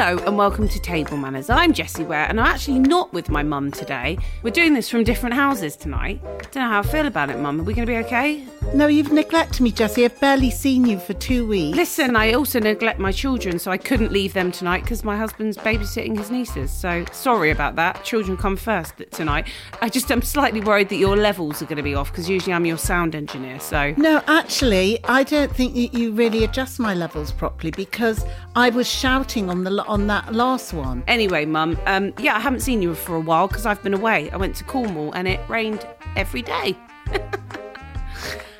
Hello and welcome to Table Manners. I'm Jessie Ware and I'm actually not with my mum today. We're doing this from different houses tonight. Don't know how I feel about it, mum. Are we going to be okay? No, you've neglected me, Jessie. I've barely seen you for two weeks. Listen, I also neglect my children, so I couldn't leave them tonight because my husband's babysitting his nieces. So sorry about that. Children come first tonight. I just am slightly worried that your levels are going to be off because usually I'm your sound engineer. So No, actually, I don't think that you really adjust my levels properly because I was shouting on the on that last one. Anyway, Mum, um, yeah, I haven't seen you for a while because I've been away. I went to Cornwall and it rained every day.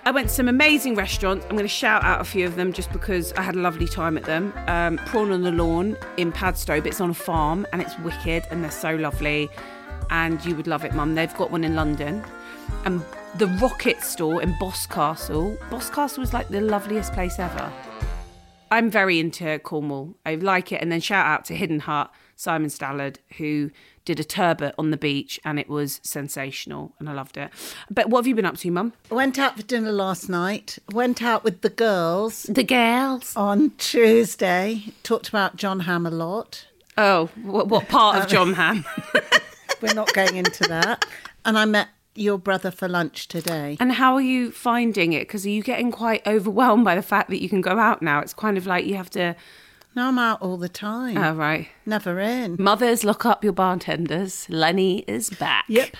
I went to some amazing restaurants. I'm going to shout out a few of them just because I had a lovely time at them. Um, Prawn on the Lawn in Padstow, but it's on a farm and it's wicked and they're so lovely. And you would love it, Mum. They've got one in London. And the Rocket Store in Boscastle. Boscastle is like the loveliest place ever. I'm very into Cornwall. I like it. And then shout out to Hidden Hut, Simon Stallard, who did a turbot on the beach and it was sensational and I loved it. But what have you been up to, Mum? Went out for dinner last night. Went out with the girls The girls. on Tuesday. Talked about Jon Hamm a lot. Oh, what, what part of uh, Jon Hamm? We're not going into that. And I met your brother for lunch today. and how are you finding it? Because are you getting quite overwhelmed by the fact that you can go out now? It's kind of like you have to. No, I'm out all the time. Oh, right. Never in. Mothers, look up your bartenders. Lenny is back. Yep.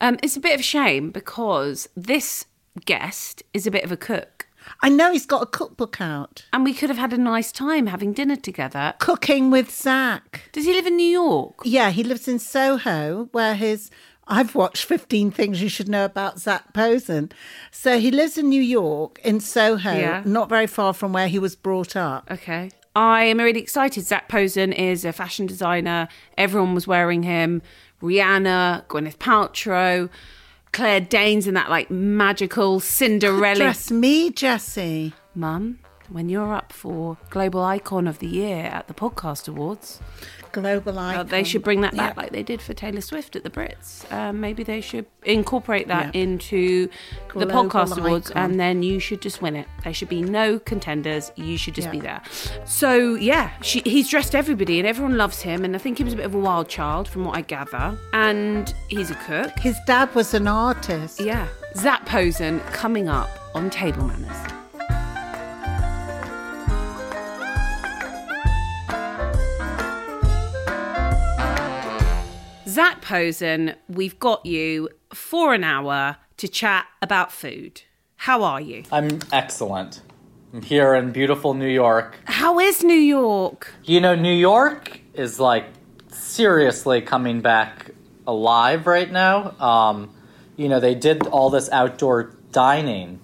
Um, it's a bit of a shame because this guest is a bit of a cook. I know he's got a cookbook out. And we could have had a nice time having dinner together. Cooking with Zac. Does he live in New York? Yeah, he lives in Soho, where his. I've watched 15 things you should know about Zac Posen. So he lives in New York, in Soho, Yeah. not very far from where he was brought up. Okay. I am really excited. Zac Posen is a fashion designer. Everyone was wearing him. Rihanna, Gwyneth Paltrow, Claire Danes in that like magical Cinderella. Dress me, Jessie. Mum, when you're up for Global Icon of the Year at the Podcast Awards, Global icon. they should bring that back Yeah. like they did for Taylor Swift at the Brits. Um, maybe they should incorporate that Yeah. into the Global Podcast Awards and then you should just win it. There should be no contenders. You should just Yeah. be there. So, yeah, she, he's dressed everybody and everyone loves him. And I think he was a bit of a wild child from what I gather. And he's a cook. His dad was an artist. Yeah. Zac Posen coming up on Table Manners. Zac Posen, we've got you for an hour to chat about food. How are you? I'm excellent. I'm here in beautiful New York. How is New York? You know, New York is like seriously coming back alive right now. Um, you know, they did all this outdoor dining.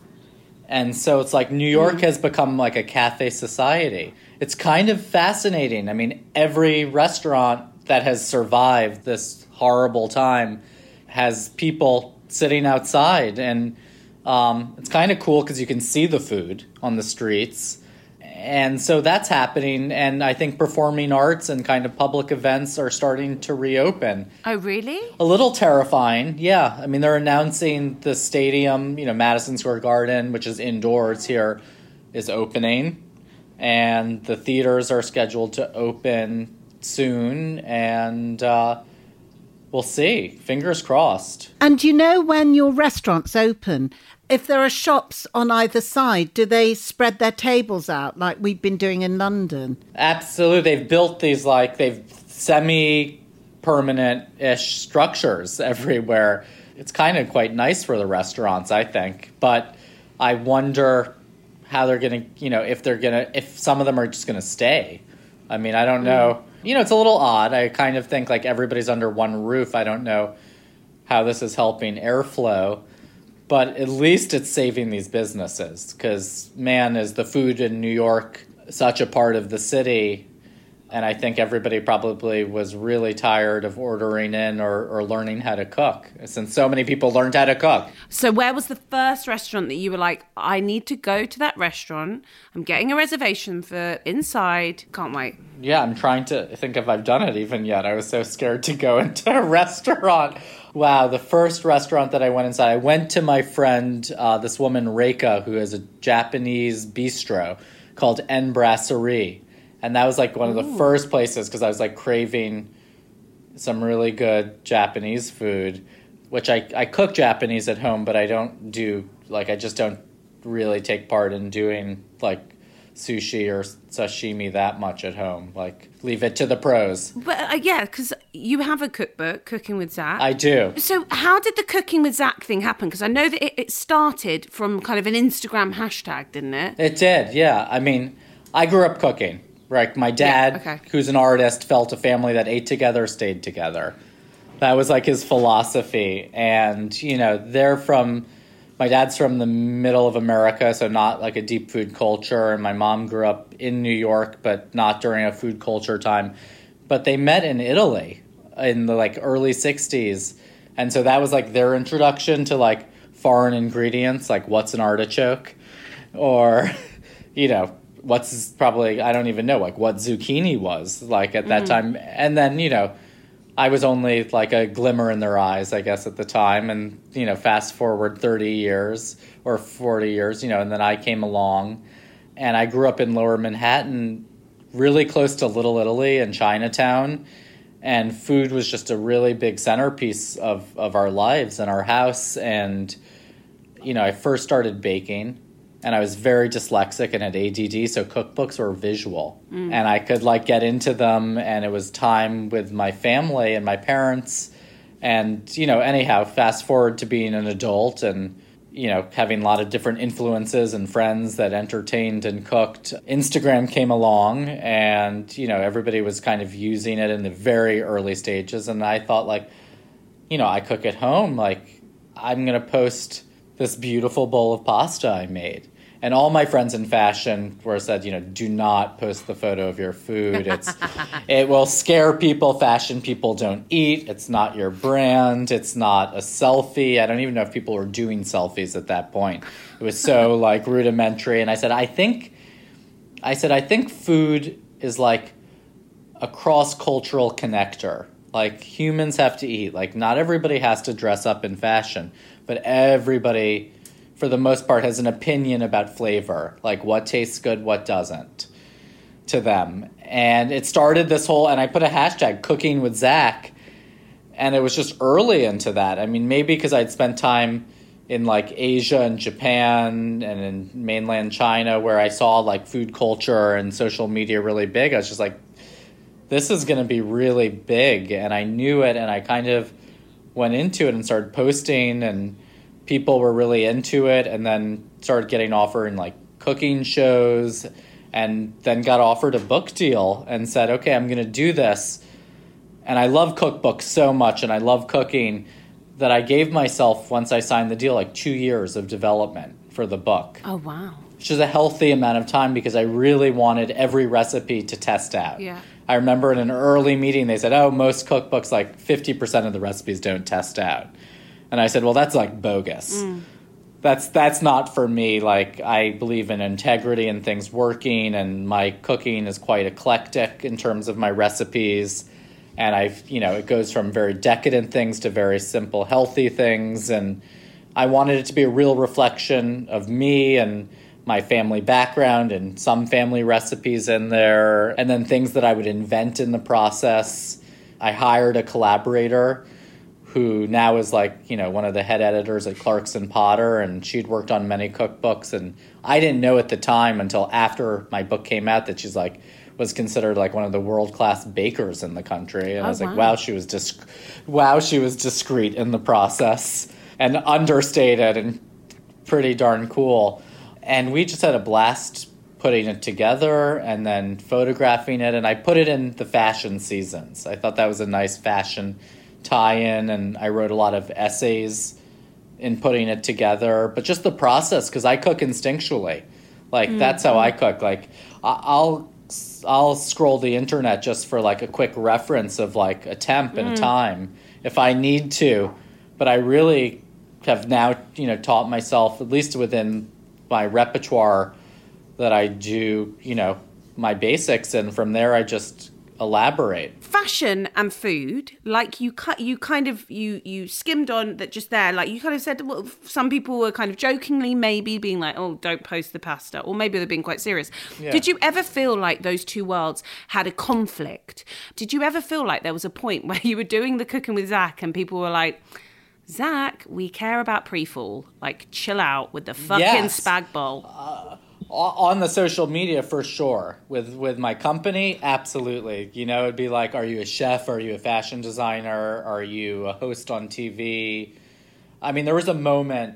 And so it's like New York has become like a cafe society. It's kind of fascinating. I mean, every restaurant that has survived this horrible time has people sitting outside. And um, it's kind of cool because you can see the food on the streets. And so that's happening. And I think performing arts and kind of public events are starting to reopen. Oh, really? A little terrifying, yeah. I mean, they're announcing the stadium, you know, Madison Square Garden, which is indoors here, is opening. And the theaters are scheduled to open soon. And uh, we'll see. Fingers crossed. And you know when your restaurants open, if there are shops on either side, do they spread their tables out like we've been doing in London? Absolutely. They've built these like they've semi permanent ish structures everywhere. It's kind of quite nice for the restaurants, I think. But I wonder how they're going to, you know, if they're going to, if some of them are just going to stay. I mean, I don't know. You know, it's a little odd. I kind of think like everybody's under one roof. I don't know how this is helping airflow, but at least it's saving these businesses because, man, is the food in New York such a part of the city and I think everybody probably was really tired of ordering in or, or learning how to cook since so many people learned how to cook. So, where was the first restaurant that you were like, I need to go to that restaurant? I'm getting a reservation for inside. Can't wait. Yeah, I'm trying to think if I've done it even yet. I was so scared to go into a restaurant. Wow, the first restaurant that I went inside, I went to my friend, uh, this woman, Reika, who has a Japanese bistro called En Brasserie and that was like one of the first places because I was like craving some really good Japanese food, which I I cook Japanese at home, but I don't do like I just don't really take part in doing like sushi or sashimi that much at home. Like leave it to the pros. But uh, yeah, because you have a cookbook, Cooking with Zac. I do. So, how did the Cooking with Zac thing happen? Because I know that it, it started from kind of an Instagram hashtag, didn't it? It did, yeah. I mean, I grew up cooking. Right, my dad, okay. who's an artist, felt a family that ate together stayed together. That was like his philosophy, and you know, they're from. My dad's from the middle of America, so not like a deep food culture. And my mom grew up in New York, but not during a food culture time. But they met in Italy in the like early '60s, and so that was like their introduction to like foreign ingredients, like what's an artichoke, or you know what's probably I don't even know like what zucchini was like at that mm. time, and then you know. I was only like a glimmer in their eyes, I guess, at the time. And, you know, fast forward 30 years or 40 years, you know, and then I came along and I grew up in lower Manhattan, really close to Little Italy and Chinatown. And food was just a really big centerpiece of, of our lives and our house. And, you know, I first started baking and I was very dyslexic and had ADD, so cookbooks were visual, and I could like get into them, and it was time with my family and my parents, and you know, anyhow, fast forward to being an adult and you know having a lot of different influences and friends that entertained and cooked. Instagram came along, and you know, everybody was kind of using it in the very early stages, and I thought like, you know, I cook at home, like I'm gonna post this beautiful bowl of pasta I made. And all my friends in fashion were said, you know, do not post the photo of your food. It's it will scare people. Fashion people don't eat. It's not your brand. It's not a selfie. I don't even know if people were doing selfies at that point. It was so like rudimentary. And I said, I think I said, I think food is like a cross cultural connector. Like humans have to eat. Like not everybody has to dress up in fashion, but everybody, for the most part, has an opinion about flavor. Like what tastes good, what doesn't to them. And it started this whole, and I put a hashtag cooking with Zac, and it was just early into that. I mean, maybe because I'd spent time in like Asia and Japan and in mainland China where I saw like food culture and social media really big. I was just like, this is going to be really big. And I knew it, and I kind of went into it and started posting, and people were really into it, and then started getting offered in like cooking shows, and then got offered a book deal and said, okay, I'm going to do this. And I love cookbooks so much, and I love cooking that I gave myself, once I signed the deal, like two years of development for the book Oh, wow. which is a healthy amount of time because I really wanted every recipe to test out. Yeah. I remember in an early meeting they said, "Oh, most cookbooks like 50% of the recipes don't test out." And I said, "Well, that's like bogus. Mm. That's that's not for me. Like I believe in integrity and things working and my cooking is quite eclectic in terms of my recipes." And I've, you know, it goes from very decadent things to very simple, healthy things. And I wanted it to be a real reflection of me and my family background and some family recipes in there, and then things that I would invent in the process. I hired a collaborator who now is like you know one of the head editors at Clarkson Potter, and she'd worked on many cookbooks. And I didn't know at the time until after my book came out that she's like was considered like one of the world class bakers in the country. And I oh, was like, wow, she was just wow, she was discreet in the process and understated and pretty darn cool. And we just had a blast putting it together and then photographing it. And I put it in the fashion seasons. I thought that was a nice fashion tie in. And I wrote a lot of essays in putting it together. But just the process, because I cook instinctually. Like, mm. that's how I cook. Like, I- I'll. I'll scroll the internet just for like a quick reference of like a temp and a mm. time if I need to, but I really have now you know taught myself at least within my repertoire that I do you know my basics and from there I just elaborate. fashion and food like you cut you kind of you you skimmed on that just there like you kind of said well some people were kind of jokingly maybe being like oh don't post the pasta or maybe they're being quite serious did you ever feel like those two worlds had a conflict did you ever feel like there was a point where you were doing the cooking with zac and people were like Zac, we care about pre-fall. Like, chill out with the fucking Yes. spag bowl. O- on the social media for sure. With with my company absolutely. You know it'd be like are you a chef? Are you a fashion designer? Are you a host on tv i mean there was a moment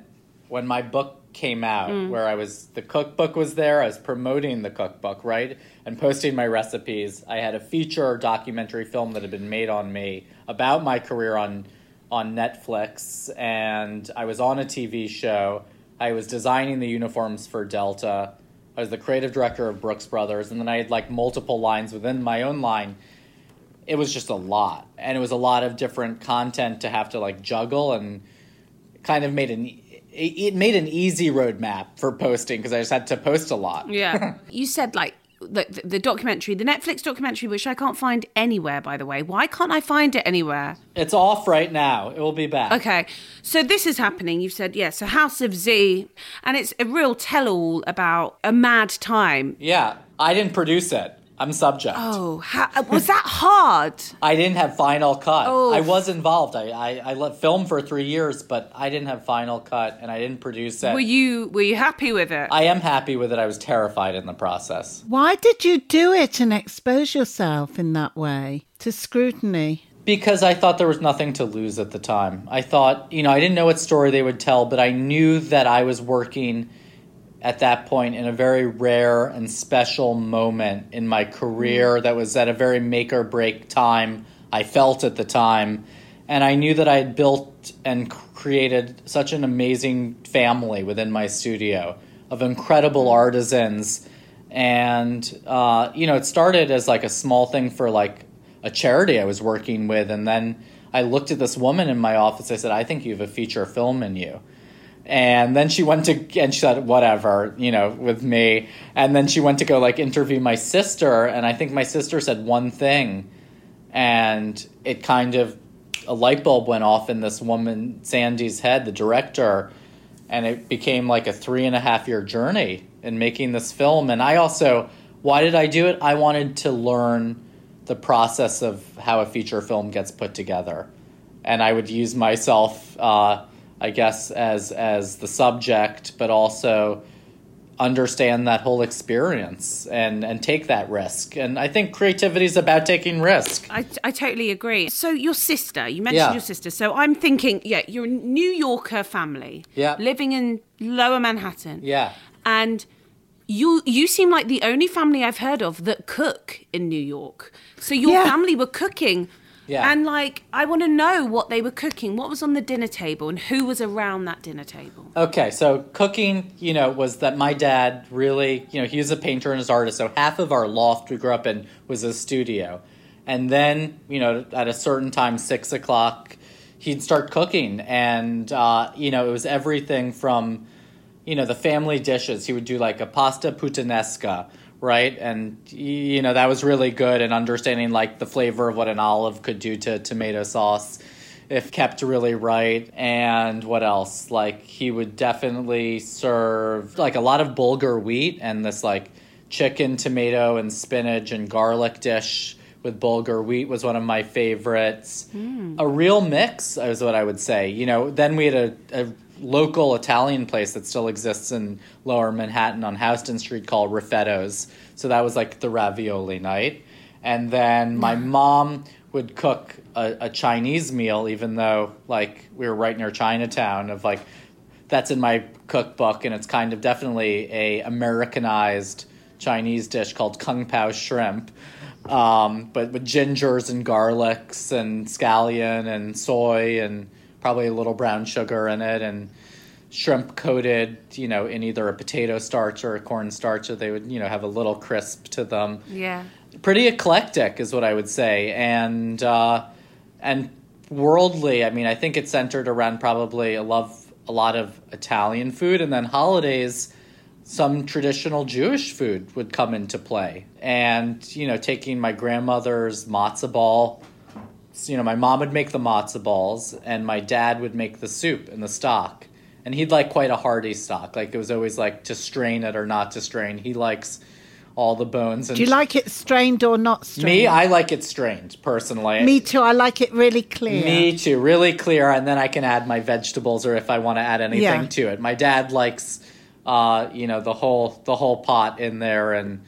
when my book came out mm. where i was the cookbook was there. I was promoting the cookbook right? And posting my recipes. I had a feature documentary film that had been made on me about my career on on netflix. And i was on a tv show. I was designing the uniforms for Delta. I was the creative director of Brooks Brothers, and then I had like multiple lines within my own line. It was just a lot, and it was a lot of different content to have to like juggle, and kind of made an it it made an easy roadmap for posting because I just had to post a lot. Yeah. you said like the, the, documentary, the Netflix documentary, which I can't find anywhere, by the way. Why can't I find it anywhere? It's off right now. It will be back. Okay, so this is happening. You've said, yeah, so House of Z, and it's a real tell all about a mad time. Yeah, I didn't produce it. I'm subject. Oh, how, uh, was that hard? I didn't have final cut. Oh. I was involved. I, I, I let film for three years, but I didn't have final cut and I didn't produce it. Were you were you happy with it? I am happy with it. I was terrified in the process. Why did you do it and expose yourself in that way to scrutiny? Because I thought there was nothing to lose at the time. I thought, you know, I didn't know what story they would tell, but I knew that I was working at that point in a very rare and special moment in my career that was at a very make or break time. I felt at the time. And I knew that I had built and created such an amazing family within my studio of incredible artisans. And, uh, you know, it started as like a small thing for like a charity I was working with. And then I looked at this woman in my office. I said, I think you have a feature film in you. And then she went to, and she said, whatever, you know, with me. And then she went to go like interview my sister. And I think my sister said one thing. And it kind of, a light bulb went off in this woman, Sandy's head, the director. And it became like a three and a half year journey in making this film. And I also, why did I do it? I wanted to learn the process of how a feature film gets put together. And I would use myself, uh, I guess, as as the subject, but also understand that whole experience and and take that risk. And I think creativity is about taking risk. I, I totally agree. So your sister, you mentioned Yeah. your sister. So I'm thinking, yeah, you're a New Yorker family, Yeah. living in Lower Manhattan, Yeah. and you you seem like the only family I've heard of that cook in New York. So your Yeah. family were cooking. Yeah. And like I want to know what they were cooking, what was on the dinner table and who was around that dinner table. Okay, so cooking, you know, was that my dad really, you know, he was a painter and his artist. So half of our loft we grew up in was a studio. And then, you know, at a certain time, six o'clock, he'd start cooking. And, uh, you know, it was everything from, you know, the family dishes. He would do like a pasta puttanesca, right? And, you know, that was really good and understanding like the flavor of what an olive could do to tomato sauce if kept really right. And what else? Like, he would definitely serve like a lot of bulgur wheat and this like chicken, tomato, and spinach and garlic dish with bulgur wheat was one of my favorites. Hmm. A real mix is what I would say. You know, then we had a, a local Italian place that still exists in Lower Manhattan on Houston Street called Raffetto's. So that was like the ravioli night. And then my mom would cook a, a Chinese meal, even though like we were right near Chinatown. Of like, that's in my cookbook, and it's kind of definitely a Americanized Chinese dish called kung pao shrimp, um, but with gingers and garlics and scallion and soy and probably a little brown sugar in it and shrimp coated, you know, in either a potato starch or a corn starch, so they would, you know, have a little crisp to them Yeah. pretty eclectic is what I would say, and uh, and worldly. I mean, I think it's centered around probably a love a lot of Italian food, and then holidays. Some traditional Jewish food would come into play, and you know, taking my grandmother's matzo ball. So, you know, my mom would make the matzo balls, and my dad would make the soup and the stock. And he'd like quite a hearty stock. Like it was always like to strain it or not to strain. He likes all the bones. And Do you like it strained or not strained? me, I like it strained personally. Me too. I like it really clear. Me too, really clear, and then I can add my vegetables or if I want to add anything Yeah. to it. My dad likes, uh, you know, the whole the whole pot in there and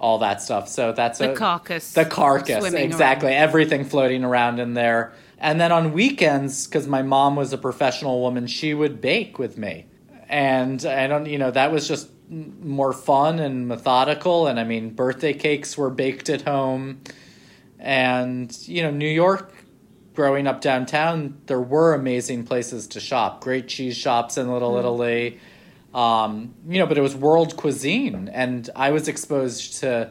all that stuff. So that's The a, carcass the carcass, exactly, around. everything floating around in there. And then on weekends, because my mom was a professional woman, she would bake with me, and I don't, you know, that was just more fun and methodical. And I mean, birthday cakes were baked at home and you know new york growing up downtown there were amazing places to shop great cheese shops in little hmm. italy um, you know but it was world cuisine and i was exposed to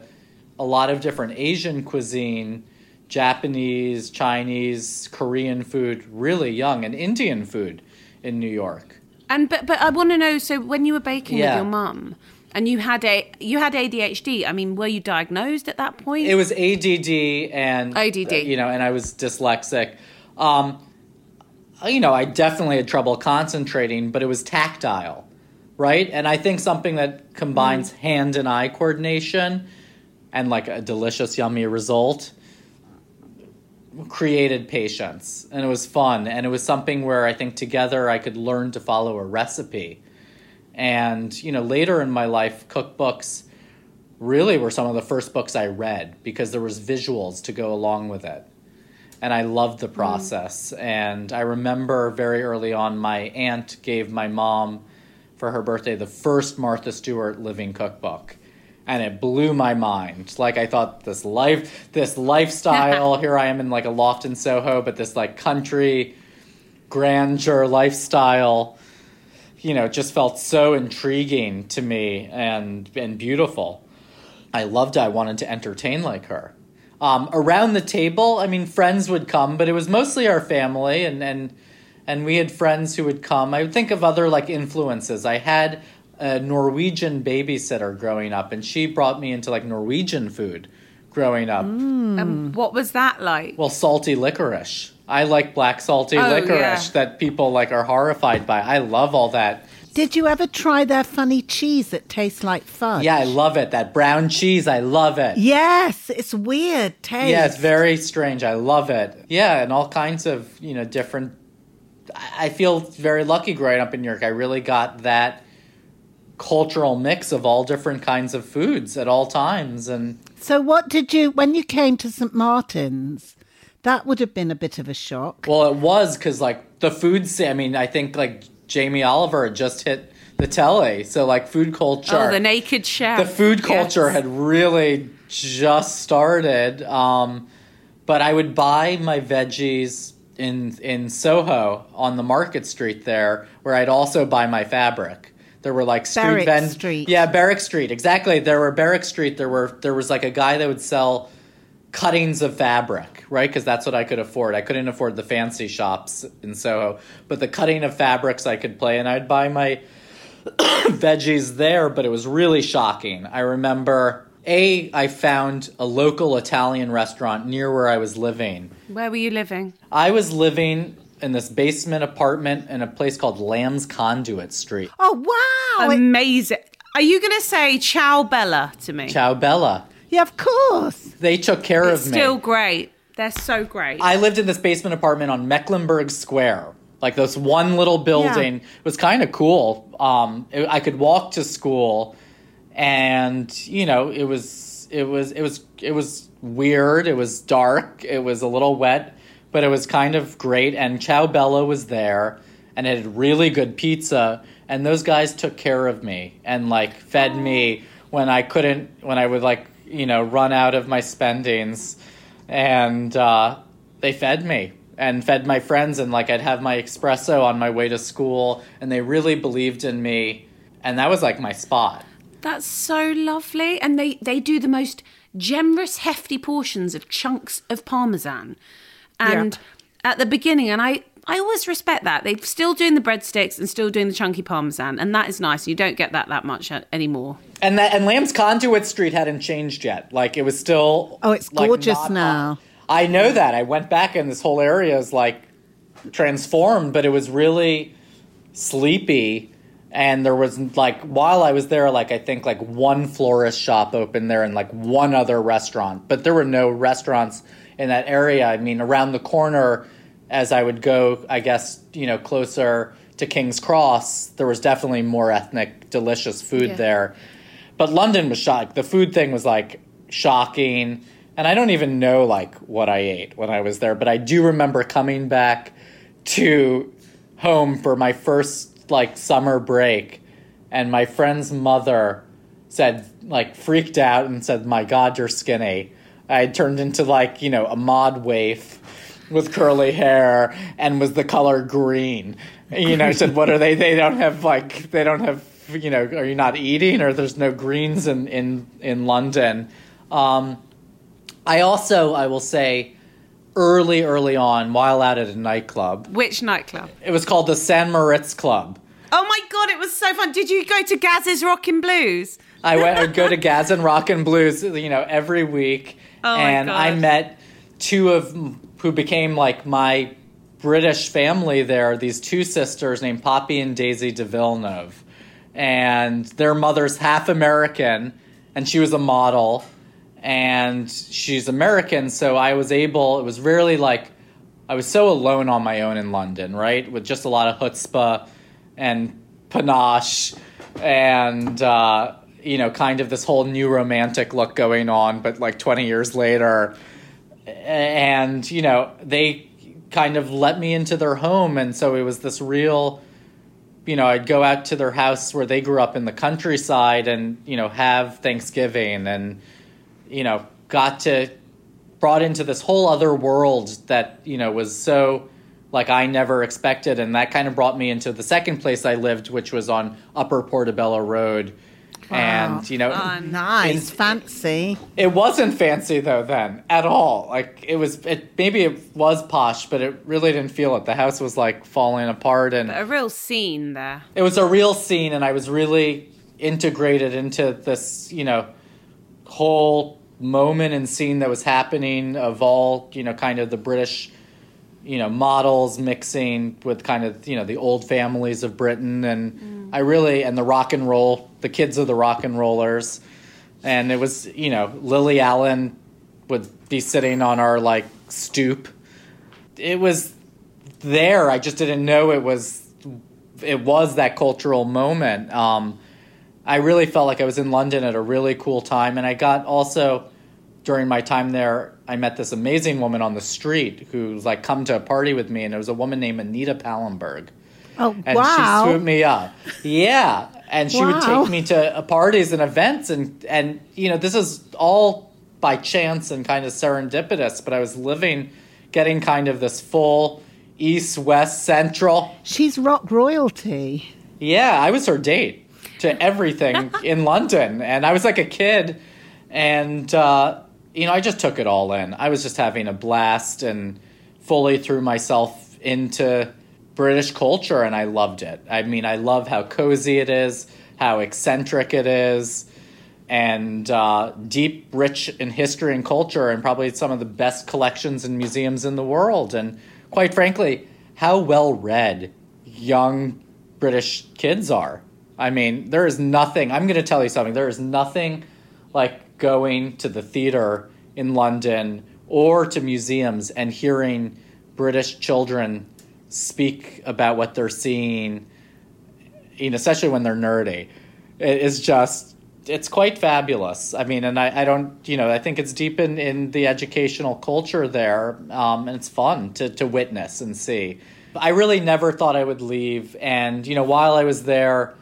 a lot of different asian cuisine japanese chinese korean food really young and indian food in new york And but but I want to know. So when you were baking Yeah. with your mum, and you had a you had ADHD. I mean, were you diagnosed at that point? It was ADD and ADD. uh, you know, and I was dyslexic. Um, you know, I definitely had trouble concentrating, but it was tactile, right? And I think something that combines mm-hmm. hand and eye coordination and like a delicious, yummy result created patience and it was fun. And it was something where i think together i could learn to follow a recipe. And you know later in my life cookbooks really were some of the first books i read because there was visuals to go along with it. And i loved the mm-hmm. process. And i remember very early on my aunt gave my mom for her birthday the first martha stewart living cookbook. And it blew my mind. Like i thought this life this lifestyle here i am in like a loft in soho but this like country grandeur lifestyle you know just felt so intriguing to me and and beautiful. I loved it. I wanted to entertain like her. Um, around the table i mean friends would come but it was mostly our family and and and we had friends who would come i would think of other like influences i had a norwegian babysitter growing up and she brought me into like norwegian food growing up Um, what was that like? well, salty licorice. I like black salty Oh, licorice yeah. that people like are horrified by. I love all that. Did you ever try their funny cheese that tastes like fudge? Yeah, I love it. That brown cheese, I love it. Yes, it's weird taste. Yeah, it's very strange. I love it. Yeah, and all kinds of, you know, different I I feel very lucky growing up in New York. I really got that cultural mix of all different kinds of foods at all times and So, what did you, when you came to St. Martin's, that would have been a bit of a shock. Well, it was because like the food. Scene, I mean, I think like Jamie Oliver just hit the telly, so like food culture. Oh, the naked chef. the food culture Yes. had really just started. Um, but I would buy my veggies in in Soho on the Market Street there, where I'd also buy my fabric. There were like street Berwick vend- Street. Yeah, Berwick Street. Exactly. There were Berwick Street. There were there was like a guy that would sell cuttings of fabric, right? Because that's what I could afford. I couldn't afford the fancy shops in Soho, but the cutting of fabrics I could play, and I'd buy my veggies there. But it was really shocking. I remember a I found a local Italian restaurant near where I was living. Where were you living? I was living in this basement apartment in a place called Lamb's Conduit Street. Oh, wow. Amazing. Are you going to say ciao Bella to me? Ciao Bella. Yeah, of course. They took care It's of me. still great. They're so great. I lived in this basement apartment on Mecklenburg Square. Like this one little building. It was kind of cool. Um, it- I could walk to school, and you know, it was it was it was it was weird. It was dark. It was a little wet, but it was kind of great. And Ciao Bella was there, and it had really good pizza. And those guys took care of me and like fed me when I couldn't when I would like you know run out of my spendings and uh, they fed me and fed my friends and like i'd have my espresso on my way to school and they really believed in me and that was like my spot That's so lovely. And they, they do the most generous, hefty portions of chunks of parmesan. And at the beginning, and I, I always respect that. They're still doing the breadsticks and still doing the chunky parmesan. And that is nice. You don't get that that much uh, anymore. and that and lamb's conduit street hadn't changed yet like it was still Oh, it's like, gorgeous not- now. i know that i went back and this whole area is like transformed but it was really sleepy and there was like while i was there like i think like one florist shop open there and like one other restaurant. But there were no restaurants in that area. I mean around the corner as i would go i guess you know closer to king's cross there was definitely more ethnic delicious food Yeah. there. But london was shocked the food thing was like shocking. And i don't even know like what i ate when i was there. But i do remember coming back to home for my first like summer break and my friend's mother said like freaked out and said my god you're skinny i turned into like you know a mod waif with curly hair and was the color green you know said what are they they don't have like they don't have you know are you not eating or there's no greens in in in london um i also i will say early early on while out at a nightclub Which nightclub? it was called the St. Moritz Club. Oh my God, it was so fun. Did you go to Gaz's Rockin' Blues? I went I'd go to Gaz and Rock and Blues, you know, every week, Oh my and I met two of who became like my British family. There, these two sisters named Poppy and Daisy de Villeneuve, and their mother's half American, and she was a model, and she's American. So I was able. It was really like I was so alone on my own in London, right, with just a lot of chutzpah and panache and uh, you know, kind of this whole new romantic look going on, but like 20 years later. And, you know, they kind of let me into their home. And so it was this real, you know, I'd go out to their house where they grew up in the countryside and, you know, have Thanksgiving and, you know, got to, brought into this whole other world that, you know, was so like I never expected. And that kind of brought me into the second place I lived, which was on Upper Portobello Road. And, you know, Nice, fancy. it wasn't fancy though then at all. Like it was, it maybe it was posh, but it really didn't feel it. The house was like falling apart, and A real scene there. it was a real scene, and I was really integrated into this, you know, whole moment and scene that was happening of all, you know, kind of the British, you know, models mixing with kind of, you know, the old families of Britain. And I really, and the rock and roll, the kids of the rock and rollers. And it was, you know, Lily Allen would be sitting on our like stoop. It was there. I just didn't know it was it was that cultural moment. Um, I really felt like I was in London at a really cool time, and I got also during my time there, I met this amazing woman on the street who's like come to a party with me, and it was a woman named Anita Pallenberg, Oh, and wow. she swooped me up. Yeah, and she would take me to uh, parties and events, and and you know this is all by chance and kind of serendipitous, but I was living, getting kind of this full east west central. She's rock royalty. Yeah, I was her date to everything in London, and I was like a kid, and uh, you know I just took it all in. I was just having a blast and fully threw myself into British culture, and I loved it. I mean, I love how cozy it is, how eccentric it is, and uh, deep, rich in history and culture, and probably some of the best collections and museums in the world. And quite frankly, how well read young British kids are. I mean, there is nothing, I'm going to tell you something, there is nothing like going to the theater in London or to museums and hearing British children speak about what they're seeing, you know, especially when they're nerdy, it is just it's quite fabulous. I mean, and I, I don't, you know, I think it's deep in, in the educational culture there, um, and it's fun to, to witness and see. I really never thought I would leave, and you know, while I was there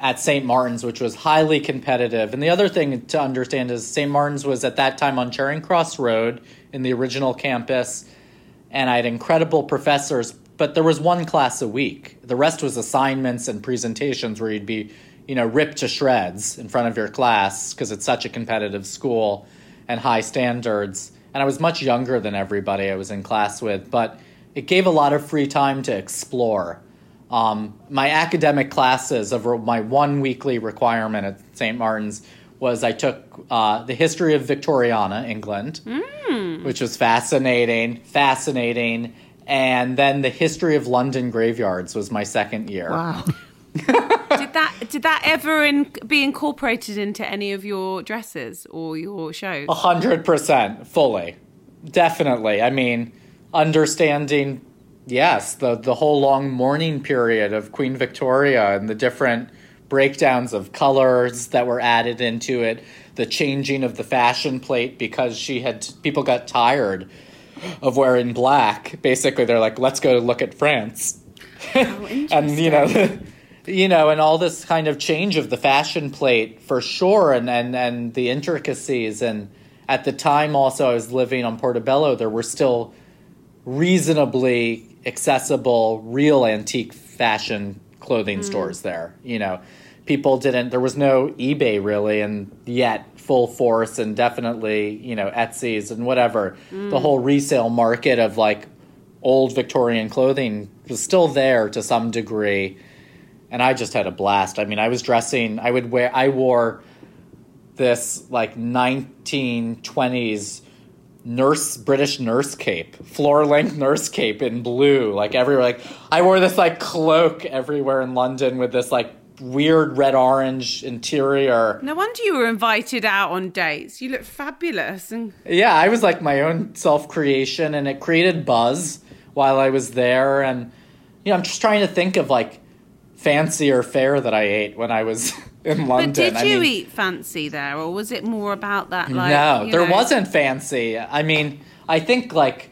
at St. Martin's, which was highly competitive, and the other thing to understand is St. Martin's was at that time on Charing Cross Road in the original campus, and I had incredible professors, but there was one class a week. The rest was assignments and presentations where you'd be you know, ripped to shreds in front of your class because it's such a competitive school and high standards. And I was much younger than everybody I was in class with, but it gave a lot of free time to explore. Um, my academic classes of my one weekly requirement at St. Martin's was I took uh, the history of Victoriana, England, mm. which was fascinating, fascinating. And then the history of London graveyards was my second year. Wow. did that did that ever in, be incorporated into any of your dresses or your shows? A hundred percent, fully, definitely. I mean, understanding, yes, the the whole long mourning period of Queen Victoria and the different breakdowns of colors that were added into it, the changing of the fashion plate because she had people got tired of wearing black. Basically, they're like, let's go to look at France. Oh, and you know you know, and all this kind of change of the fashion plate for sure, and and and the intricacies. And at the time, also, I was living on Portobello. There were still reasonably accessible, real antique fashion clothing mm. stores there. You know, people didn't. There was no eBay really, and yet full force, and definitely you know Etsy's and whatever. Mm. The whole resale market of like old Victorian clothing was still there to some degree and I just had a blast. I mean, I was dressing. I would wear. I wore this like 1920s nurse British nurse cape, floor length nurse cape in blue, like everywhere. Like I wore this like cloak everywhere in London with this like weird red orange interior. No wonder you were invited out on dates. You look fabulous. And yeah, I was like my own self creation, and it created buzz while I was there. And you know, I'm just trying to think of like fancier fare that I ate when I was in London. But did I you mean, eat fancy there, or was it more about that? Like, no, there know? wasn't fancy. I mean, I think like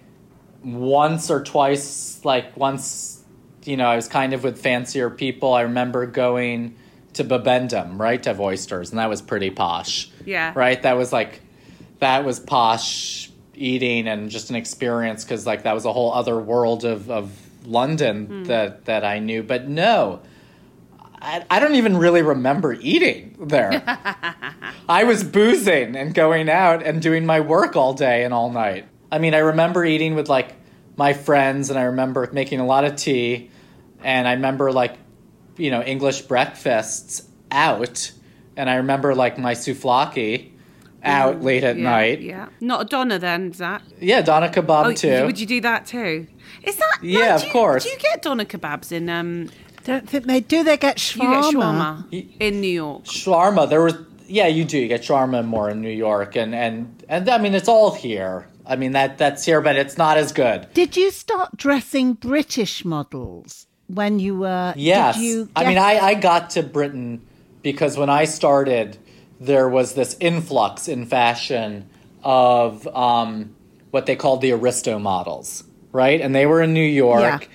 once or twice, like once, you know, I was kind of with fancier people. I remember going to Bibendum, right, to have oysters, and that was pretty posh. Yeah. Right? That was like, that was posh eating and just an experience because like that was a whole other world of, of London mm. that, that I knew. But no, I, I don't even really remember eating there. I was boozing and going out and doing my work all day and all night. I mean, I remember eating with like my friends and I remember making a lot of tea and I remember like, you know, English breakfasts out and I remember like my souvlaki out mm, late at yeah, night. Yeah. Not a doner then, Zac? Yeah, doner kebab oh, too. Would you do that too? Is that Yeah, like, of you, course. Do you get doner kebabs in um Don't think they do. They get shawarma. you get shawarma in New York? Shawarma, there was yeah, you do. You get shawarma more in New York, and and and I mean it's all here. I mean that that's here, but it's not as good. Did you start dressing British models when you were? Yes, Did you I mean I I got to Britain because when I started, there was this influx in fashion of um, what they called the aristo models, right? And they were in New York,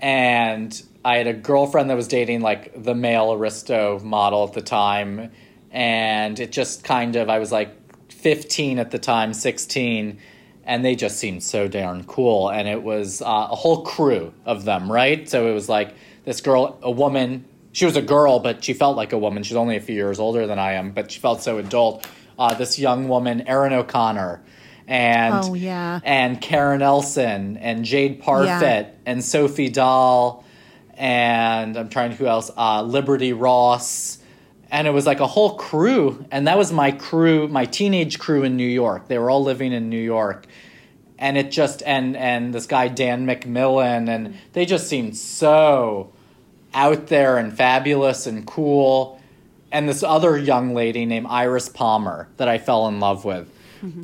and I had a girlfriend that was dating like the male aristo model at the time, and it just kind of I was like 15 at the time, 16, and they just seemed so darn cool. And it was uh, a whole crew of them, right? So it was like this girl, a woman. She was a girl, but she felt like a woman. She's only a few years older than I am, but she felt so adult. Uh, this young woman, Erin O'Connor, and Oh, yeah. and Karen Elson and Jade Parfitt and Sophie Dahl and I'm trying to who else uh, Liberty Ross and it was like a whole crew and that was my crew my teenage crew in New York they were all living in New York and it just and and this guy Dan Macmillan and they just seemed so out there and fabulous and cool and this other young lady named Iris Palmer that I fell in love with.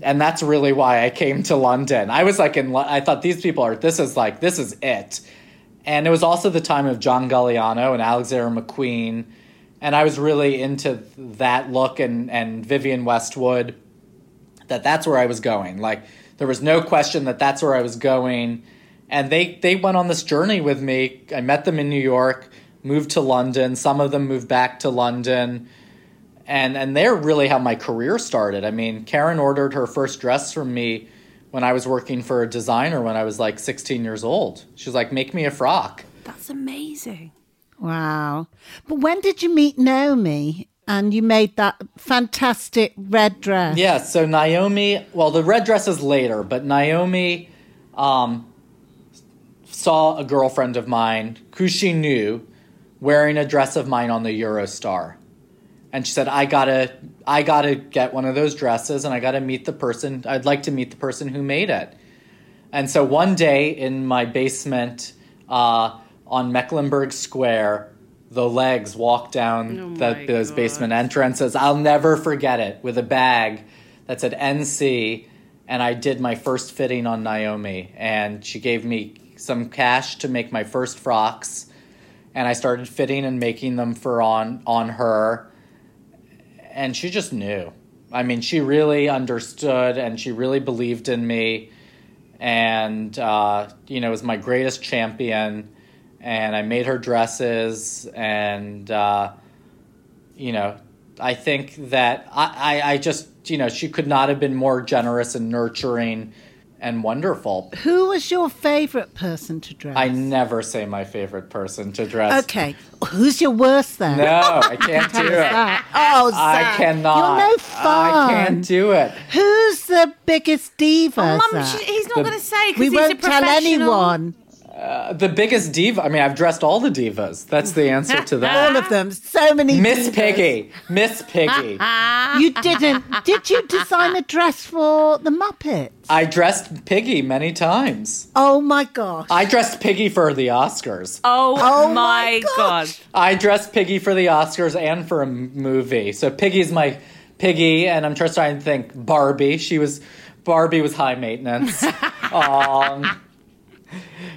And that's really why I came to London. I was like in I thought these people are this is like this is it. And it was also the time of John Galliano and Alexander McQueen and I was really into that look and and Vivienne Westwood that that's where I was going. Like there was no question that that's where I was going. And they they went on this journey with me. I met them in New York, moved to London. Some of them moved back to London. And and they're really how my career started. I mean, Karen ordered her first dress from me when I was working for a designer when I was like 16 years old. She was like, "Make me a frock." That's amazing. Wow. But when did you meet Naomi and you made that fantastic red dress? Yeah, so Naomi, well, the red dress is later, but Naomi um, saw a girlfriend of mine who she knew wearing a dress of mine on the Eurostar. And she said, I gotta, I gotta get one of those dresses and I gotta meet the person, I'd like to meet the person who made it. And so one day in my basement uh, on Mecklenburgh Square, the legs walk down Oh the, those God. basement entrances. I'll never forget it with a bag that said NC. And I did my first fitting on Naomi. And she gave me some cash to make my first frocks. And I started fitting and making them for on, on her and she just knew. I mean, she really understood and she really believed in me, and uh, you know, was my greatest champion. And I made her dresses, and uh, you know, I think that I, I, I just you know she could not have been more generous and nurturing and wonderful. Who was your favorite person to dress? I never say my favorite person to dress. Okay. Who's your worst then? No, I can't do it. Zac. Oh, I cannot. You're no fun. I can't do it. Who's the biggest diva? Oh, Mum, Zac? she, he's not going to say because we he's won't a tell professional. Anyone. The biggest diva. I mean, I've dressed all the divas. That's the answer to that. All of them. So many. Miss divas. Piggy. Miss Piggy. You didn't. Did you design a dress for the Muppets? I dressed Piggy many times. Oh my gosh. I dressed Piggy for the Oscars. Oh, Oh my my god. gosh. I dressed Piggy for the Oscars and for a movie. So Piggy's my Piggy, and I'm just trying to think Barbie. She was Barbie was high maintenance. um,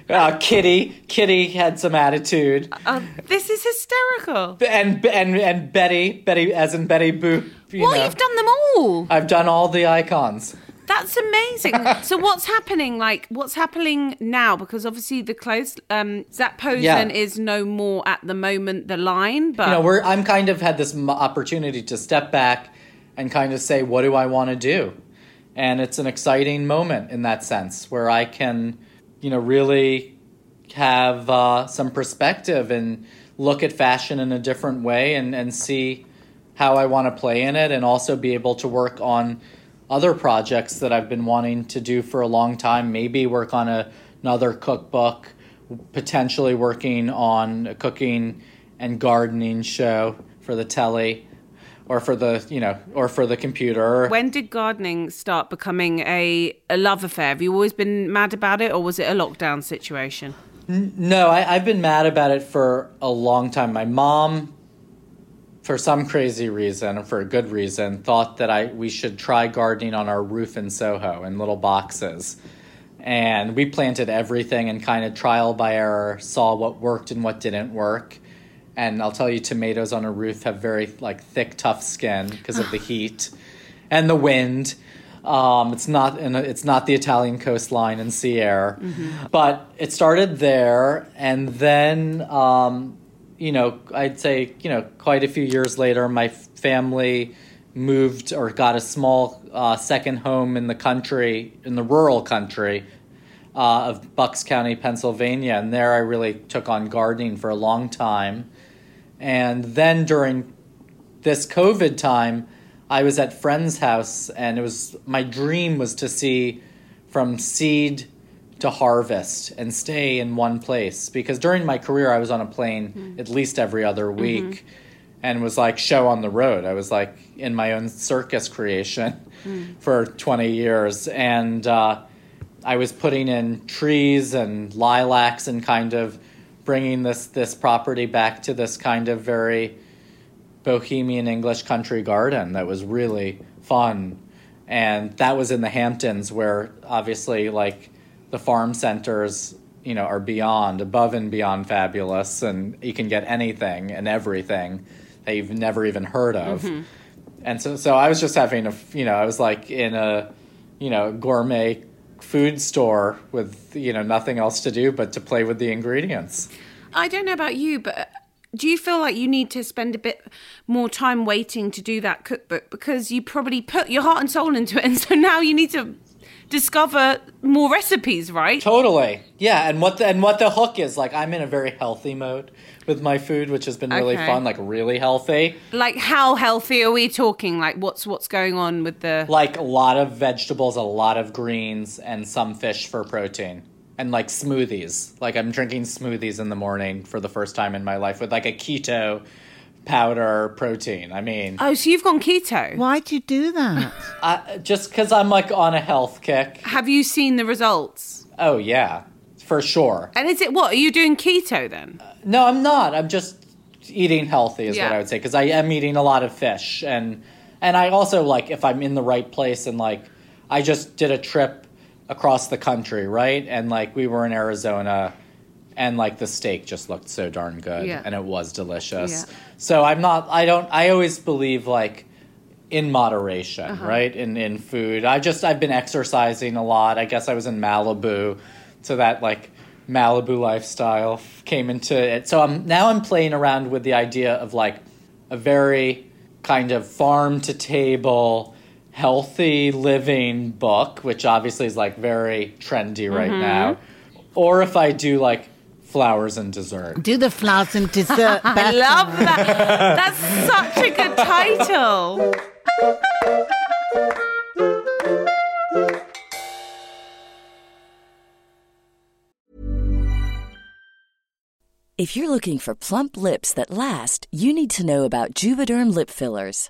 uh, Kitty, Kitty had some attitude, Oh, this is hysterical. and and and Betty, Betty as in Betty Boop. You What? know. You've done them all. I've done all the icons. That's amazing. so what's happening? Like, what's happening now? Because obviously the close um, Zac Posen Yeah. is no more at the moment the line, but you know, we're I'm kind of had this opportunity to step back and kind of say, what do I want to do? And it's an exciting moment in that sense where I can, you know, really have uh, some perspective and look at fashion in a different way and, and see how I want to play in it and also be able to work on other projects that I've been wanting to do for a long time. Maybe work on a, another cookbook, potentially working on a cooking and gardening show for the telly or for the, you know, or for the computer. when did gardening start becoming a, a love affair? Have you always been mad about it, or was it a lockdown situation? No, I, I've been mad about it for a long time. My mom, for some crazy reason, for a good reason, thought that I we should try gardening on our roof in Soho in little boxes. And we planted everything and kind of trial by error, saw what worked and what didn't work. And I'll tell you, tomatoes on a roof have very like thick, tough skin because of the heat and the wind. Um, it's not in a, it's not the Italian coastline and sea air, but it started there, and then um, you know I'd say you know quite a few years later, my family moved or got a small uh, second home in the country, in the rural country uh, of Bucks County, Pennsylvania, and there I really took on gardening for a long time, and then during this COVID time, I was at friend's house, and it was my dream was to see from seed to harvest and stay in one place. Because during my career, I was on a plane mm-hmm. at least every other mm-hmm. week, and was like show on the road. I was like in my own circus creation mm. for twenty years, and uh, I was putting in trees and lilacs and kind of bringing this this property back to this kind of very bohemian English country garden that was really fun. And that was in the Hamptons, where obviously, like, the farm centers, you know, are beyond, above and beyond fabulous, and you can get anything and everything that you've never even heard of. Mm-hmm. And so, so I was just having a, you know, I was like in a, you know, gourmet food store with, you know, nothing else to do but to play with the ingredients. I don't know about you, but do you feel like you need to spend a bit more time waiting to do that cookbook because you probably put your heart and soul into it, and so now you need to discover more recipes, right? Totally. Yeah, and what the, and what the hook is like I'm in a very healthy mode with my food, which has been really Okay. fun, like really healthy. Like how healthy are we talking? Like what's what's going on with the Like a lot of vegetables, a lot of greens, and some fish for protein. And like smoothies. Like I'm drinking smoothies in the morning for the first time in my life with like a keto powder protein. I mean, Oh, so you've gone keto. Why'd you do that? I, just because I'm like on a health kick. Have you seen the results? Oh, yeah, for sure. And is it what? Are you doing keto then? Uh, no, I'm not. I'm just eating healthy, is what I would say, because I am eating a lot of fish, and and I also like if I'm in the right place and like I just did a trip across the country, right, and like we were in Arizona, and like the steak just looked so darn good, Yeah. and it was delicious. Yeah. So I'm not. I don't. I always believe like in moderation, Uh-huh. right? In in food. I just I've been exercising a lot. I guess I was in Malibu, so that like Malibu lifestyle came into it. So I'm now I'm playing around with the idea of like a very kind of farm to table healthy living book, which obviously is like very trendy right Mm-hmm. now. Or if I do like flowers and dessert. do the flowers and dessert I love that. That's such a good title. If you're looking for plump lips that last, you need to know about Juvederm lip fillers.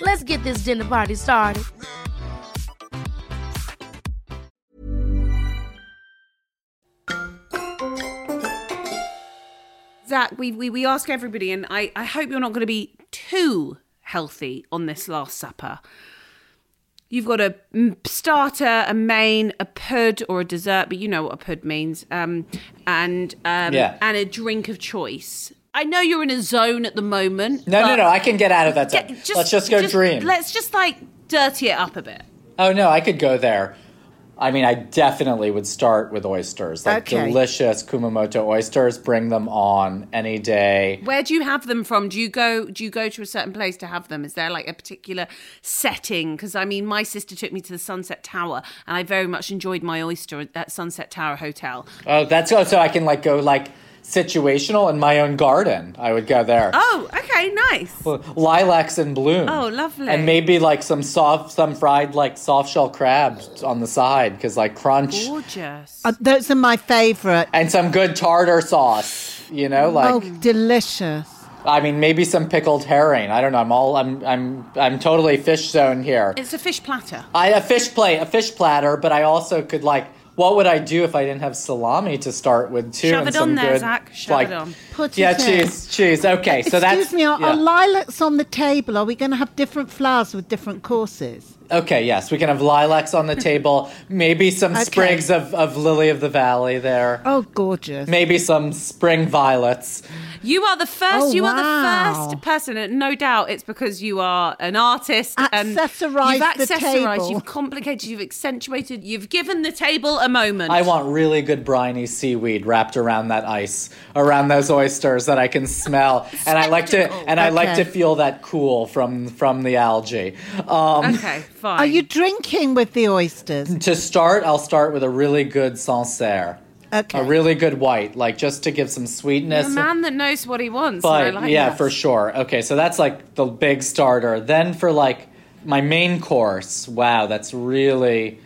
Let's get this dinner party started. Zac, we, we, we ask everybody, and I, I hope you're not going to be too healthy on this Last Supper. You've got a starter, a main, a pud, or a dessert, but you know what a pud means, um, and um, Yeah. and a drink of choice. I know you're in a zone at the moment. No, no, no. I can get out of that. get- zone. Let's just go dream. Let's just like dirty it up a bit. Oh no, I could go there. I mean, I definitely would start with oysters, like Okay. delicious Kumamoto oysters. Bring them on any day. Where do you have them from? Do you go do you go to a certain place to have them? Is there like a particular setting? Because I mean, my sister took me to the Sunset Tower, and I very much enjoyed my oyster at that Sunset Tower Hotel. Oh, that's oh, so I can like go like situational in my own garden. I would go there. Oh, okay, nice. Lilacs in bloom. Oh, lovely. And maybe like some soft, some fried like soft shell crabs on the side because like crunch Gorgeous. Uh, those are my favourite. and some good tartar sauce. You know, like Oh, delicious. I mean, maybe some pickled herring. I don't know. I'm all I'm I'm I'm totally fish zone here. It's a fish platter. I a fish plate, a fish platter, but I also could like. What would I do if I didn't have salami to start with too? Shove and it some on there, good, Zac. Shove like, it on. Put yeah, it in. cheese, cheese. Okay, so that's Excuse me, are, yeah. are lilacs on the table? Are we going to have different flowers with different courses? Okay, yes, we can have lilacs on the table. Maybe some Okay. sprigs of, of lily of the valley there. Oh, gorgeous. Maybe some spring violets. You are the first. Oh, you wow. are the first person, and no doubt it's because you are an artist and Accessorised you've the accessorised, table. you've complicated, you've accentuated, you've given the table a moment. I want really good briny seaweed wrapped around that ice, around those oysters that I can smell, and I like to and I like to feel that cool from from the algae. Um, Okay, fine. Are you drinking with the oysters? to start, I'll start with a really good Sancerre. Okay. A really good white, like just to give some sweetness. a man that knows what he wants? But I like yeah, that. for sure. Okay, so that's like the big starter. Then for like my main course, wow, that's really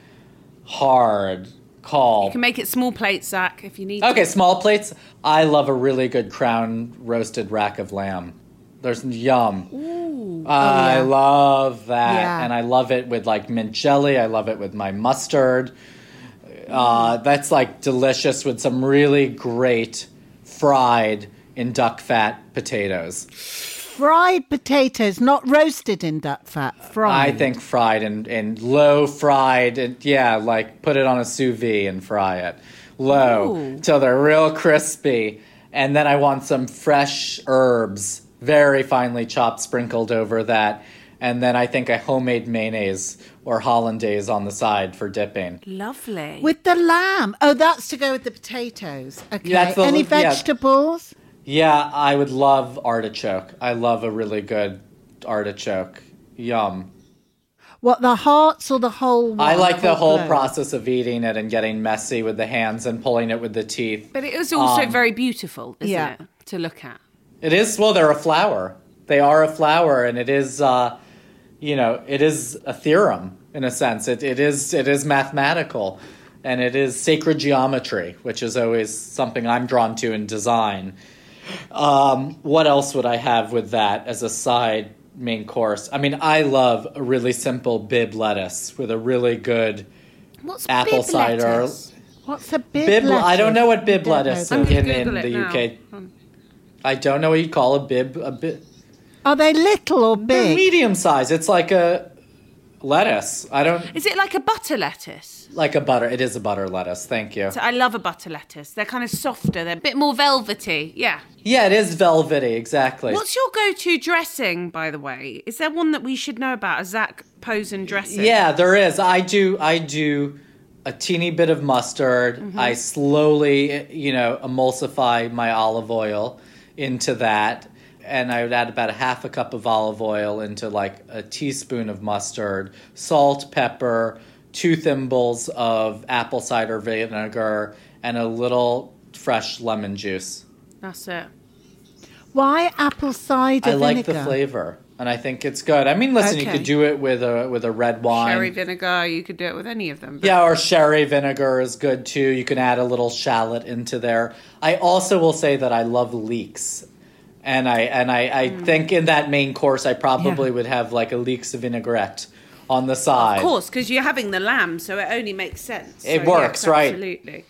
hard call. You can make it small plates, Zac, if you need. Okay, to. small plates. I love a really good crown roasted rack of lamb. There's yum. I love that, Yeah. and I love it with like mint jelly. I love it with my mustard. Uh, that's like delicious with some really great fried in duck fat potatoes. Fried potatoes, not roasted in duck fat. Fried. I think fried and, and low fried, and yeah, like put it on a sous vide and fry it low Ooh. till they're real crispy. And then I want some fresh herbs, very finely chopped, sprinkled over that. And then I think a homemade mayonnaise or hollandaise on the side for dipping. Lovely. With the lamb. Oh, that's to go with the potatoes. Okay. That's the- Any vegetables? Yeah, I would love artichoke. I love a really good artichoke. Yum. What, the hearts or the whole I like the whole globe? process of eating it and getting messy with the hands and pulling it with the teeth. but it is also Um, very beautiful, isn't yeah. it, to look at? It is well, they're a flower. They are a flower, and it is, uh, you know, it is a theorem in a sense. It it is it is mathematical, and it is sacred geometry, which is always something I'm drawn to in design. Um, what else would I have with that as a side main course? I mean, I love a really simple bib lettuce with a really good What's apple bib cider. lettuce? What's a bib, Bib, lettuce? I don't know what bib lettuce is in, in the now. UK. I don't know what you'd call a bib. A bib. Are they little or They're big? medium size. It's like a lettuce. I don't Is it like a butter lettuce? like a butter. It is a butter lettuce. Thank you. So I love a butter lettuce. They're kind of softer. They're a bit more velvety. Yeah. Yeah, it is velvety. Exactly. What's your go-to dressing, by the way? Is there one that we should know about? A Zac Posen dressing? Yeah, there is. I do. I do a teeny bit of mustard. Mm-hmm. I slowly, you know, emulsify my olive oil into that, and I would add about a half a cup of olive oil into like a teaspoon of mustard, salt, pepper, two thimbles of apple cider vinegar, and a little fresh lemon juice. That's it. Why apple cider vinegar? I like the flavor, and I think it's good. I mean, listen, you could do it with a with a red wine. Sherry vinegar. You could do it with any of them. Yeah, or sherry vinegar is good too. You can add a little shallot into there. I also will say that I love leeks. And I and I, I Mm. think in that main course I probably Yeah. would have like a leeks vinaigrette on the side. Of course, because you're having the lamb, so it only makes sense. It So, works, yes, right. Absolutely.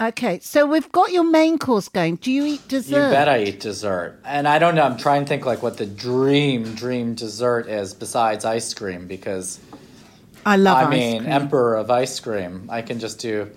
Okay, so we've got your main course going. Do you eat dessert? You bet I eat dessert. And I don't know, I'm trying to think like what the dream dream dessert is besides ice cream because I love I ice mean cream. emperor of ice cream. I can just do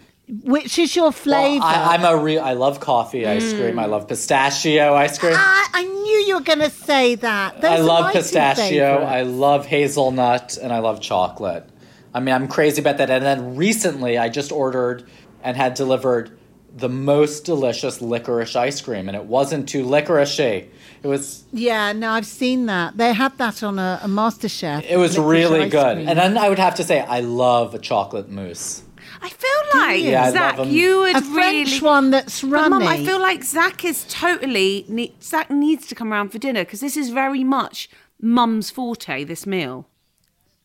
Which is your Well, flavour? I, I'm a real I love coffee ice cream. I love pistachio ice cream. Ah, I knew you were going to say that. Those I love pistachio. I love hazelnut, and I love chocolate. I mean, I'm crazy about that. And then recently, I just ordered and had delivered the most delicious licorice ice cream, and it wasn't too licoricey. It was Yeah, no, I've seen that. They had that on a, a MasterChef. it was really good. cream. And then I would have to say, I love a chocolate mousse. I feel like you? Yeah, Zac, you would a French really. one that's But runny. Mum, I feel like Zac is totally. Ne- Zac needs to come around for dinner because this is very much Mum's forte. This meal.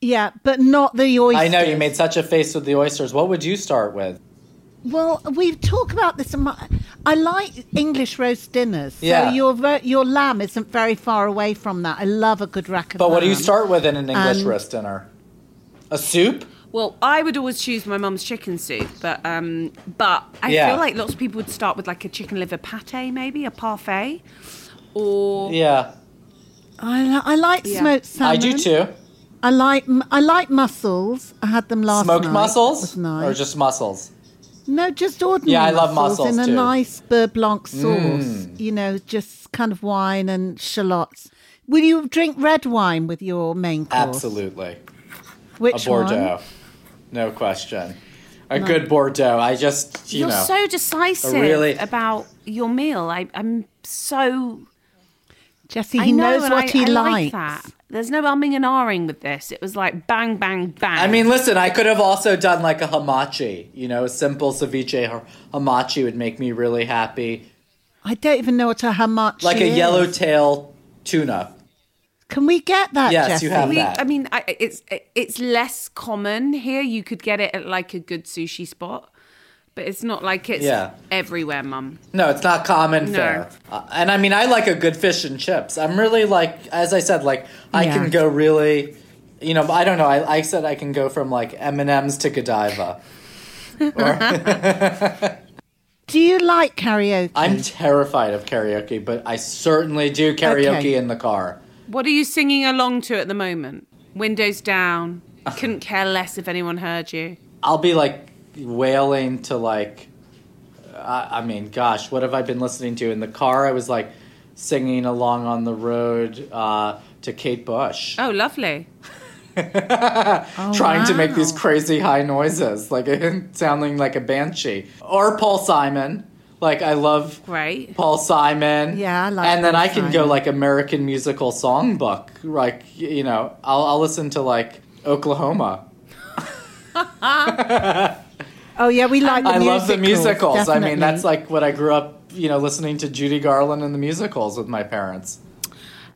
yeah, but not the oysters. I know you made such a face with the oysters. What would you start with? Well, we talk about this. a mo- I like English roast dinners. So Yeah. your your lamb isn't very far away from that. I love a good rack of lamb. But what do you start with in an English Um, roast dinner? A soup? Well, I would always choose my mum's chicken soup, but um, but I Yeah. feel like lots of people would start with like a chicken liver pate, maybe a parfait, or Yeah, I, I like Yeah. smoked salmon. I do too. I like m- I like mussels. I had them last Smoked night. mussels That was nice. or just mussels? No, just ordinary. Yeah, I love mussels mussels in a too. Mm. nice beurre blanc sauce. You know, just kind of wine and shallots. Will you drink red wine with your main course? Absolutely. Which a Bordeaux. one? No question. A good Bordeaux. I just, you know. you're so decisive really- about your meal. I, I'm so Jessie, I he know, knows what I, he I likes. Like that. There's no umming and ahhing with this. It was like bang, bang, bang. I mean, listen, I could have also done like a hamachi. You know, a simple ceviche hamachi would make me really happy. I don't even know what a hamachi Like a is. yellowtail tuna. Can we get that, Yes, Jessie? you have we, that. I mean, I, it's it's less common here. You could get it at like a good sushi spot, but it's not like it's Yeah. everywhere, Mum. No, it's not common No. fare. Uh, and I mean, I like a good fish and chips. I'm really like, as I said, like I Yeah. can go really, you know, I don't know. I, I said I can go from like M and M's to Godiva. Do you like karaoke? I'm terrified of karaoke, but I certainly do karaoke Okay. in the car. What are you singing along to at the moment? Windows down. Couldn't care less if anyone heard you. I'll be like wailing to like, I, I mean, gosh, what have I been listening to in the car? I was like singing along on the road uh, to Kate Bush. Oh, lovely. trying to make these crazy high noises, like sounding like a banshee. Or Paul Simon. Like I love. Paul Simon. Yeah, I like And then Paul I can go like American musical songbook. Like you know, I'll, I'll listen to like Oklahoma. oh yeah, we like. The I love the musicals. I mean, that's like what I grew up, you know, listening to Judy Garland and the musicals with my parents.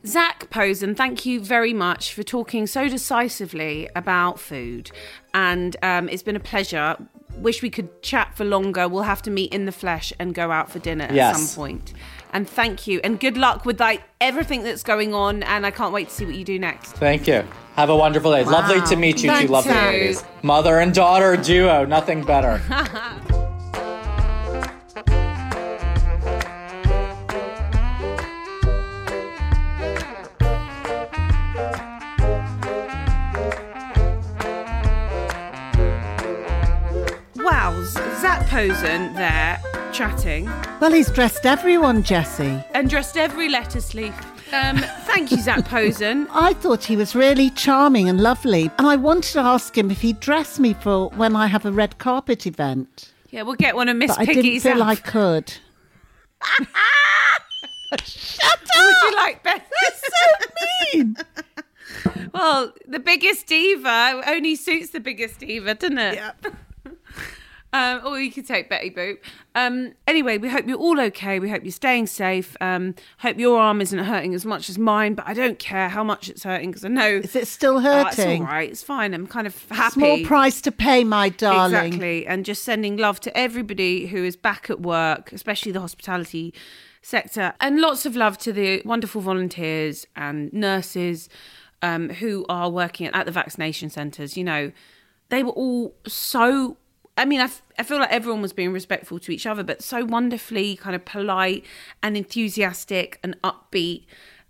Zac Posen, thank you very much for talking so decisively about food. And um, it's been a pleasure. Wish we could chat for longer. We'll have to meet in the flesh and go out for dinner at Yes. some point. And thank you. And good luck with like everything that's going on. And I can't wait to see what you do next. Thank you. Have a wonderful day. Lovely to meet you, Thanks, two lovely Zac. ladies. Mother and daughter duo, nothing better. Wow, Zac Posen there chatting Well, he's dressed everyone, Jessie. and dressed every lettuce leaf. Um, thank you, Zac Posen. I thought he was really charming and lovely, and I wanted to ask him if he'd dress me for when I have a red carpet event, Yeah, we'll get one of Miss but I didn't feel out. I could. Shut up! Would you like better? That's so mean. Well, the biggest diva only suits the biggest diva, doesn't it? Um, or you could take Betty Boop. Um, anyway, we hope you're all okay. We hope you're staying safe. Um, hope your arm isn't hurting as much as mine, but I don't care how much it's hurting because I know Is it still Oh, it's all hurting? right. It's fine. I'm kind of happy. Small price to pay, my darling. Exactly. And just sending love to everybody who is back at work, especially the hospitality sector. And lots of love to the wonderful volunteers and nurses um, who are working at the vaccination centres. You know, they were all so. I mean, I, f- I feel like everyone was being respectful to each other, but so wonderfully kind of polite and enthusiastic and upbeat.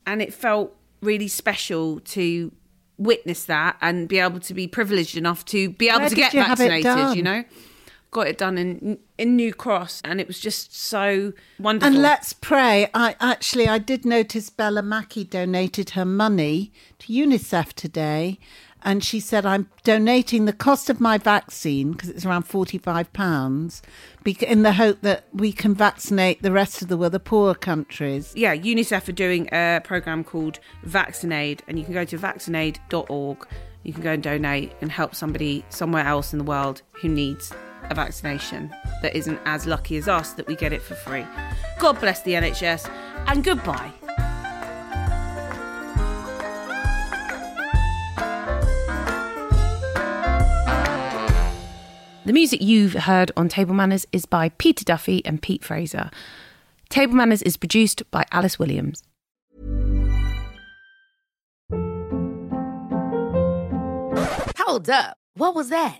And it felt really special to witness that and be able to be privileged enough to be able Where to get you vaccinated, you know? Got it done in in New Cross and it was just so wonderful. And let's pray. I actually I did notice Bella Mackie donated her money to UNICEF today, and she said I'm donating the cost of my vaccine because it's around forty five pounds, in the hope that we can vaccinate the rest of the world, the poorer countries. yeah, UNICEF are doing a program called Vaccinate, and you can go to vaccinate.org. You can go and donate and help somebody somewhere else in the world who needs a vaccination that isn't as lucky as us that we get it for free. God bless the NHS, and goodbye. The music you've heard on Table Manners is by Peter Duffy and Pete Fraser. Table Manners is produced by Alice Williams. Hold up. What was that?